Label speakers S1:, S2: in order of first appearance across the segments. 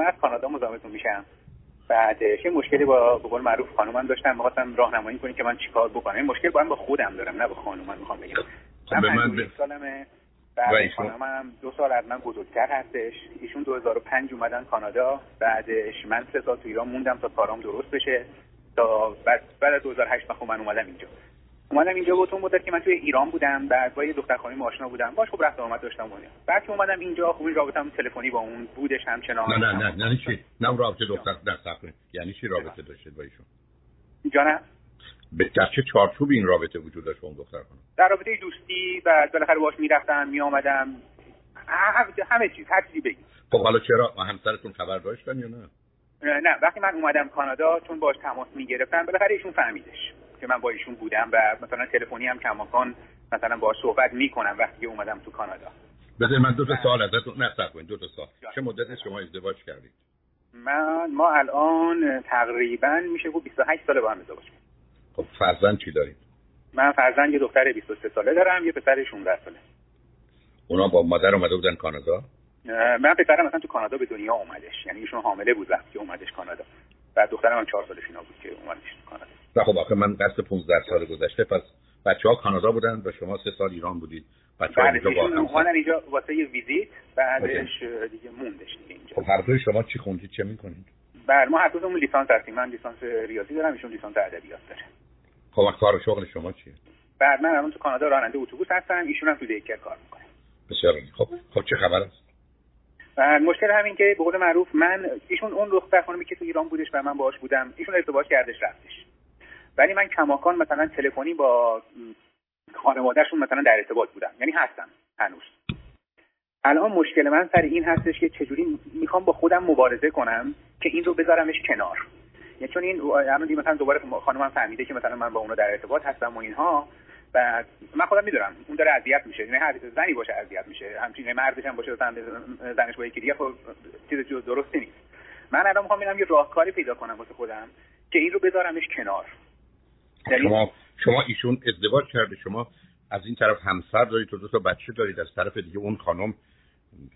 S1: من از کانادا مزاحمتون میشم. بعدش یه مشکلی با به قول معروف خانومم داشتم می‌خواستم راهنمایی کنیم که من چیکار بکنم. این مشکل با با خودم دارم نه با خانومم می‌خوام بگم.
S2: خب به من.
S1: سالمه. بعد خانومم دو سال از من بزرگتر هستش. ایشون 2005 اومدن کانادا. بعدش من سه سال تو ایران موندم تا کارام درست بشه. تا بعد بعد از 2008 من اومدم اینجا. اومدم اینجا با تو مدت که من توی ایران بودم بعد با یه دختر خانمی آشنا بودم. باش خب رفت آمد داشتم اون بعد که اومدم اینجا خب این رابطم تلفنی با اون بودش همچنان.
S2: نه نه نه نه چی؟ نه رابطه دختر در صفحه یعنی چی رابطه داشتید با ایشون؟
S1: جانم.
S2: به در چه چارچوبی این رابطه وجود داشت با اون دختر خانم؟
S1: در رابطه دوستی و بالاخره باش می‌رفتم میآمدم. همه چیز هر چیزی بگید
S2: خب حالا چرا؟ همسرتون خبر داشتن یا نه؟
S1: نه وقتی من اومدم کانادا چون باش تماس می‌گرفتم بالاخره ایشون فهمیدش. که من با ایشون بودم و مثلا تلفنی هم کماکان مثلا با صحبت می‌کنم وقتی اومدم تو کانادا.
S2: بده من دو تا سوال ازتون نه کنید دو تا سوال. چه مدت شما ازدواج کردید؟
S1: من ما الان تقریبا میشه گفت 28 ساله با هم ازدواج کردیم.
S2: خب فرزند چی دارید؟
S1: من فرزند یه دختر 23 ساله دارم یه پسر 16 ساله.
S2: اونا با مادر اومده بودن کانادا؟
S1: من پسرم مثلا تو کانادا به دنیا اومدش. یعنی ایشون حامله بود وقتی اومدش کانادا. بعد دخترم هم 4 سالش اینا بود که اومدش کانادا.
S2: نه خب آخه من قصد 15 سال گذشته پس بچه ها کانادا بودن و شما سه سال ایران بودید.
S1: بچه ها اینجا با هم اینجا واسه یه ویزیت بعدش دیگه موندش دیگه اینجا.
S2: خب هر دوی شما چی خوندید چه می‌کنید
S1: بله ما هر دومون لیسانس هستیم. من لیسانس ریاضی دارم ایشون لیسانس ادبیات داره.
S2: خب کار شغل شما چیه؟
S1: بعد من الان تو کانادا راننده اتوبوس هستم ایشون هم تو دیکر کار می‌کنه.
S2: بسیار خب خب چه خبر است؟
S1: مشکل همین که به قول معروف من ایشون اون دختر خانمی که تو ایران بودش و من باهاش بودم ایشون ازدواج کردش رفتش. ولی من کماکان مثلا تلفنی با خانوادهشون مثلا در ارتباط بودم. یعنی هستم هنوز. الان مشکل من سر این هستش که چجوری می‌خوام با خودم مبارزه کنم که این رو بذارمش کنار. یعنی چون این الان مثلا دوباره خانمم فهمیده که مثلا من با اونو در ارتباط هستم و اینها و من خودم می‌دونم اون داره اذیت میشه. یعنی هر زنی باشه اذیت میشه همچنین مردش هم باشه زنش با یکی دیگه خب چیز درستی نیست. من الان می‌خوام ببینم یه راهکاری پیدا کنم واسه خودم که این رو بذارمش کنار.
S2: یعنی شما شما ایشون ازدواج کرده شما از این طرف همسر دارید تو دو تا بچه دارید از طرف دیگه اون خانم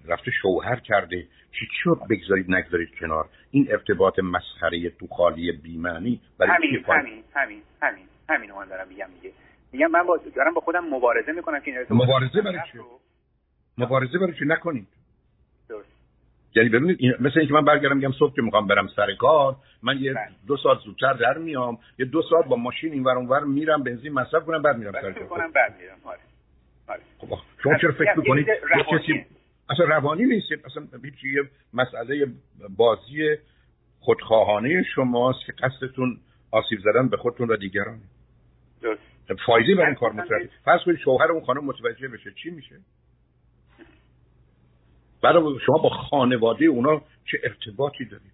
S2: رفته شوهر کرده. چی شد بگذارید نگذارید کنار؟ این ارتباط مسخره تو خالی بیمعنی
S1: برای همین همین همین همین همین من دارم میگم دیگه. میگم من با دارم با خودم مبارزه می‌کنم که این
S2: مبارزه برای چی؟ مبارزه برای چی؟ نکنید. یعنی ببینید این مثل اینکه من برگردم میگم صبح که می‌خوام برم سر کار من یه بله. دو ساعت زودتر در میام یه دو ساعت با ماشین اینور اونور میرم بنزین مصرف کنم بعد میرم سر کار.
S1: بعد میرم. آره.
S2: آره. خب شما چرا فکر می‌کنید؟ کسی اصلا روانی نیست اصلا یه مسئله بازی خودخواهانه شماست که قصدتون آسیب زدن به خودتون و دیگران.
S1: درست.
S2: فایده برای این کار متوجه فرض کنید شوهر اون خانم متوجه بشه چی میشه؟ بعد شما با خانواده اونا چه ارتباطی دارید؟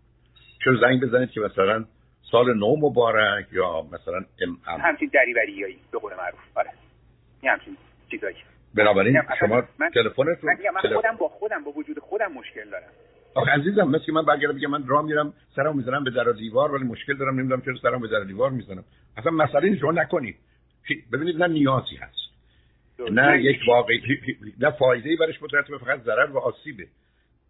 S2: چرا زنگ بزنید که مثلا سال نو مبارک یا مثلا ام ام
S1: همچین دریوریایی به قول معروف. آره. همچین چیزایی.
S2: بنابراین شما تلفنتون
S1: من خودم با خودم با وجود خودم مشکل دارم.
S2: آخه عزیزم مثل من برگردم بگم من راه میرم سرم می‌زنم به در و دیوار ولی مشکل دارم نمی‌دونم چرا سرم به در و دیوار می‌زنم. اصلا مسئله شما نکنید. ببینید نه نیازی هست. نه یک واقعی نه فایده ای برش مترتبه فقط ضرر و آسیبه.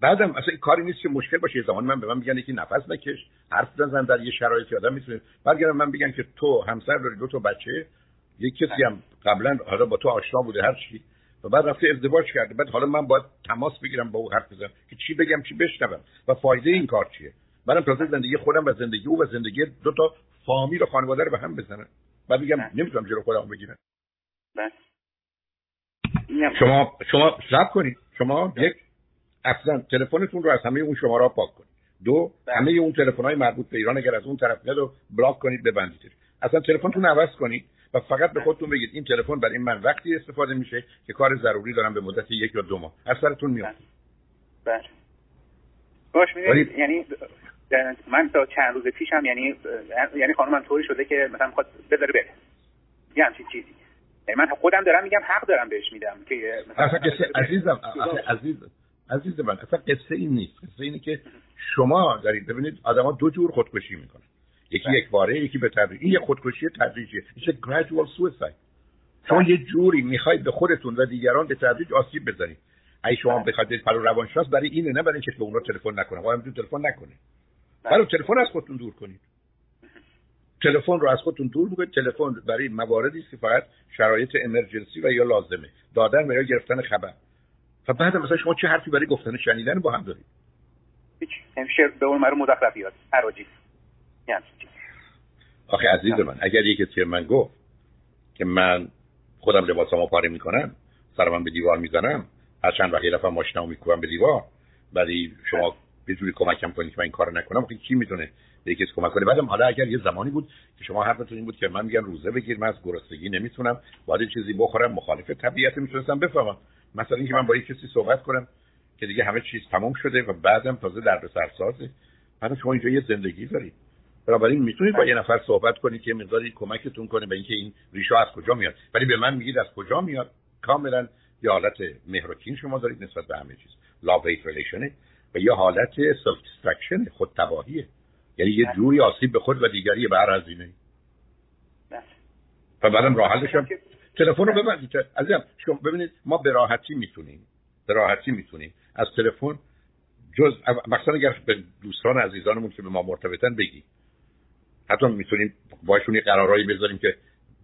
S2: بعدم اصلا این کاری نیست که مشکل باشه. زمان من به من میگن یکی نفس نکش حرف نزن در یه شرایطی آدم می‌تونه برگردم من بگن که تو همسر داری دو تا بچه یک کسی هم قبلا حالا با تو آشنا بوده هر چی. و بعد رفته ازدواج کرده. بعد حالا من باید تماس بگیرم با او حرف بزنم که چی بگم چی بشنوم و فایده این کار چیه؟ منم تازه زندگی خودم و زندگی او و زندگی دو تا فامیل و خانواده رو به هم بزنم. بعد میگم نمی‌تونم جلو خودم بگیرم. شما شما صبر کنید. شما یک اصلا تلفنتون رو از همه اون شماره پاک کنید. دو. همه اون تلفن های مربوط به ایران اگر از اون طرف میاد رو بلاک کنید ببندید اصلا تلفنتون عوض کنید و فقط به خودتون بگید این تلفن برای من وقتی استفاده میشه که کار ضروری دارم به مدت یک یا دو ماه. از سرتون میاد.
S1: بله باش یعنی من تا چند روز پیشم یعنی یعنی خانمم طوری شده که مثلا می‌خواد بذاره بره. یه همچین چیزی. من خودم دارم میگم حق دارم بهش میدم که
S2: مثلا قصه عزیزم عزیز عزیز من اصلا قصه این نیست. قصه اینه که شما دارید ببینید آدما دو جور خودکشی می‌کنن. یکی بله. یک باره یکی به تدریج. این یه خودکشی تدریجیه میشه gradual suicide. شما یه جوری می‌خواید به خودتون و دیگران به تدریج آسیب بزنید. ای شما بله. بخواید پرو روانشناس برای اینه نه برای اینکه به اون رو تلفن نکنه آقا تلفن نکنه. بله. برای تلفن از خودتون دور کنید. تلفن رو از خودتون دور می‌کنید. تلفن برای مواردی است که فقط شرایط امرجنسی و یا لازمه. دادن و یا گرفتن خبر. و بعد مثلا شما چه حرفی برای گفتن شنیدن با هم دارید؟
S1: هیچ. همیشه به اون مرو مدخرفیات حراجی یعنی
S2: آخه عزیز من اگر یکی که من گفت که من خودم لباسامو پاره می‌کنم سرم به دیوار می‌زنم هر چند وقت یه دفعه ماشینمو میکوبم به دیوار ولی شما به جوری کمکم کنید که من این کارو نکنم. خیلی کی می‌تونه به کسی کمک کنه؟ بعدم حالا اگر یه زمانی بود که شما حرفتون این بود که من میگم روزه بگیر من از گرسنگی نمی‌تونم باید چیزی بخورم مخالف طبیعت می‌تونستم بفهمم. مثلا اینکه من با یه کسی صحبت کنم که دیگه همه چیز تموم شده و بعدم تازه در سرسازه بعد شما اینجا یه زندگی دارید. بنابراین می‌تونید با یه نفر صحبت کنید که مقداری کمکتون کنه به اینکه این ریشه از کجا میاد. ولی به من میگید از کجا میاد؟ کاملا یه حالت مهرکین شما دارید نسبت به همه چیز. لاو ریلیشنه و یه حالت سلف دیسترکشن خود تباهیه یعنی یه جوری آسیب به خود و دیگری بر از اینه و بعدم راه تلفن رو ببندید عزیزم شما ببینید ما به راحتی می‌تونیم. به راحتی می‌تونیم. از تلفن جز مثلا اگر به دوستان عزیزانمون که به ما مرتبطن بگی حتی می‌تونیم باشون یه قرارایی بذاریم که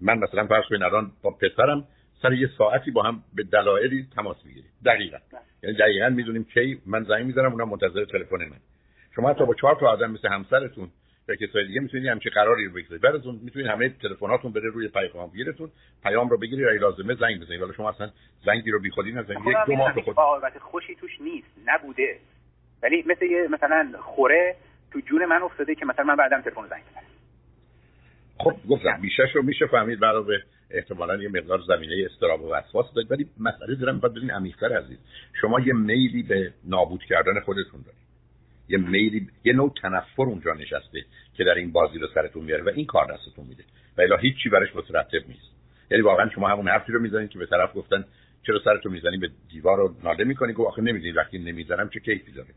S2: من مثلا فرض کنید الان با پسرم سر یه ساعتی با هم به دلایلی تماس می‌گیریم. دقیقا. یعنی دقیقا می‌دونیم کی من زنگ می‌زنم اونم منتظر تلفن من. شما حتی با چهار تا آدم مثل همسرتون یا کسای دیگه می‌تونید همچین قراری رو از اون می‌تونید همه تلفناتون بره روی پیغام گیرتون. پیام رو بگیرید اگه لازمه زنگ بزنید. ولی شما اصلا زنگی رو بیخودی نزنید. یک دو ماه خود
S1: خوشی توش نیست. نبوده. ولی مثل یه مثلا خوره تو جون من افتاده که مثلا من بعدم تلفن زنگ بزنم.
S2: خب گفتم بیشش رو میشه فهمید. برای احتمالا یه مقدار زمینه استراب و وسواس دارید ولی مسئله دارم باید ببین عمیق‌تر عزیز. شما یه میلی به نابود کردن خودتون دارید. یه میلی یه نوع تنفر اونجا نشسته که در این بازی رو سرتون میاره و این کار دستتون میده. و الا هیچی برش مترتب نیست. یعنی واقعا شما همون حرفی رو می‌زنید که به طرف گفتن چرا سرتون می‌زنی؟ به دیوار رو ناله می‌کنی؟ گفت آخه نمی‌دونی وقتی نمی‌زنم چه کیفی داره.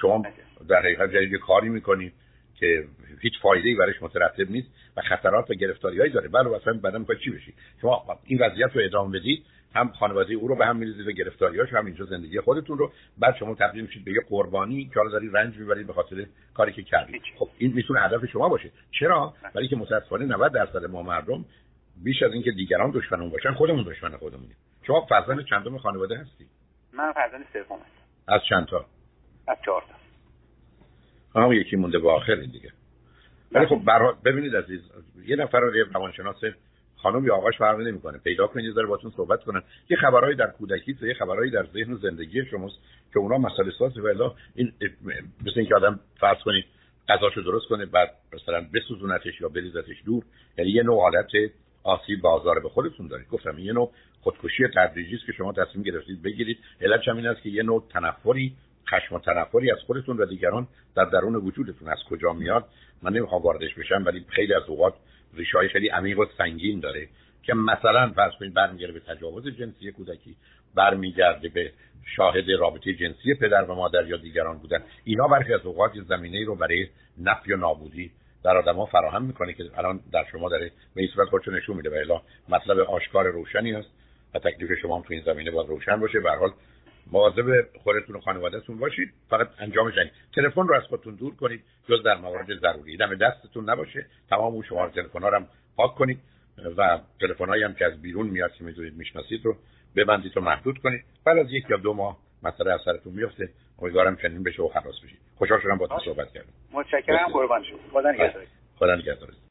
S2: شما در حقیقت جدید کاری می‌کنید که هیچ فایده ای برش مترتب نیست و خطرات و گرفتاریهایی داره. بله اصلا بعدم می‌خواد چی بشی؟ شما این وضعیت رو ادامه بدید هم خانواده او رو به هم میریزید و گرفتاریاش هم اینجا زندگی خودتون رو. بعد شما تبدیل میشید به یه قربانی که حالا داری رنج می‌برید به خاطر کاری که کردید. خب این می‌تونه هدف شما باشه. چرا؟ برای که متاسفانه 90 درصد ما مردم بیش از اینکه دیگران دشمنمون باشن خودمون دشمن خودمونیم. شما فرزند چندم خانواده هستی؟
S1: من فرزند سوم
S2: از چند تا
S1: از چهار تا
S2: هم یکی مونده با آخر دیگه. ولی خب برای ببینید عزیز یه نفر رو روانشناس خانم یا آقاش فرقی نمی‌کنه. پیدا کنید یه ذره باتون صحبت کنن. یه خبرهایی در کودکی یه خبرهایی در ذهن و زندگی شماست که اونا مسئله و این مثل اینکه آدم فرض کنید غذاشو درست کنه بعد مثلا بسوزونتش یا بریزتش دور. یعنی یه نوع حالت آسیب بازار به خودتون دارید. گفتم یه نوع خودکشی تدریجی است که شما تصمیم گرفتید بگیرید. علتش این است که یه نوع تنفری خشم و تنفری از خودتون و دیگران در درون وجودتون از کجا میاد؟ من نمی‌خوام واردش بشم ولی خیلی از اوقات ریشه خیلی عمیق و سنگین داره که مثلا فرض کنید برمیگرده به تجاوز جنسی کودکی برمیگرده به شاهد رابطه جنسی پدر و مادر یا دیگران بودن. اینا برخی از اوقات زمینه رو برای نفی و نابودی در آدما فراهم می‌کنه که الان در شما داره به این صورت خودشو نشون میده و مطلب آشکار روشنی است و تکلیف شما هم تو این زمینه باید روشن باشه. به حال مواظب خودتون و خانوادهتون باشید. فقط انجامش ندید تلفن رو از خودتون دور کنید. جز در موارد ضروری دم دستتون نباشه. تمام اون شماره تلفن ها رو هم پاک کنید و تلفن هم که از بیرون میاد که می‌دونید می‌شناسید رو ببندید و محدود کنید. بعد از یک یا دو ماه مسئله از سرتون میفته امیدوارم چنین بشه و خلاص بشید. خوشحال شدم با تو صحبت کردم.
S1: متشکرم. قربان شما خدا نگهدار.
S2: خدا نگهدار.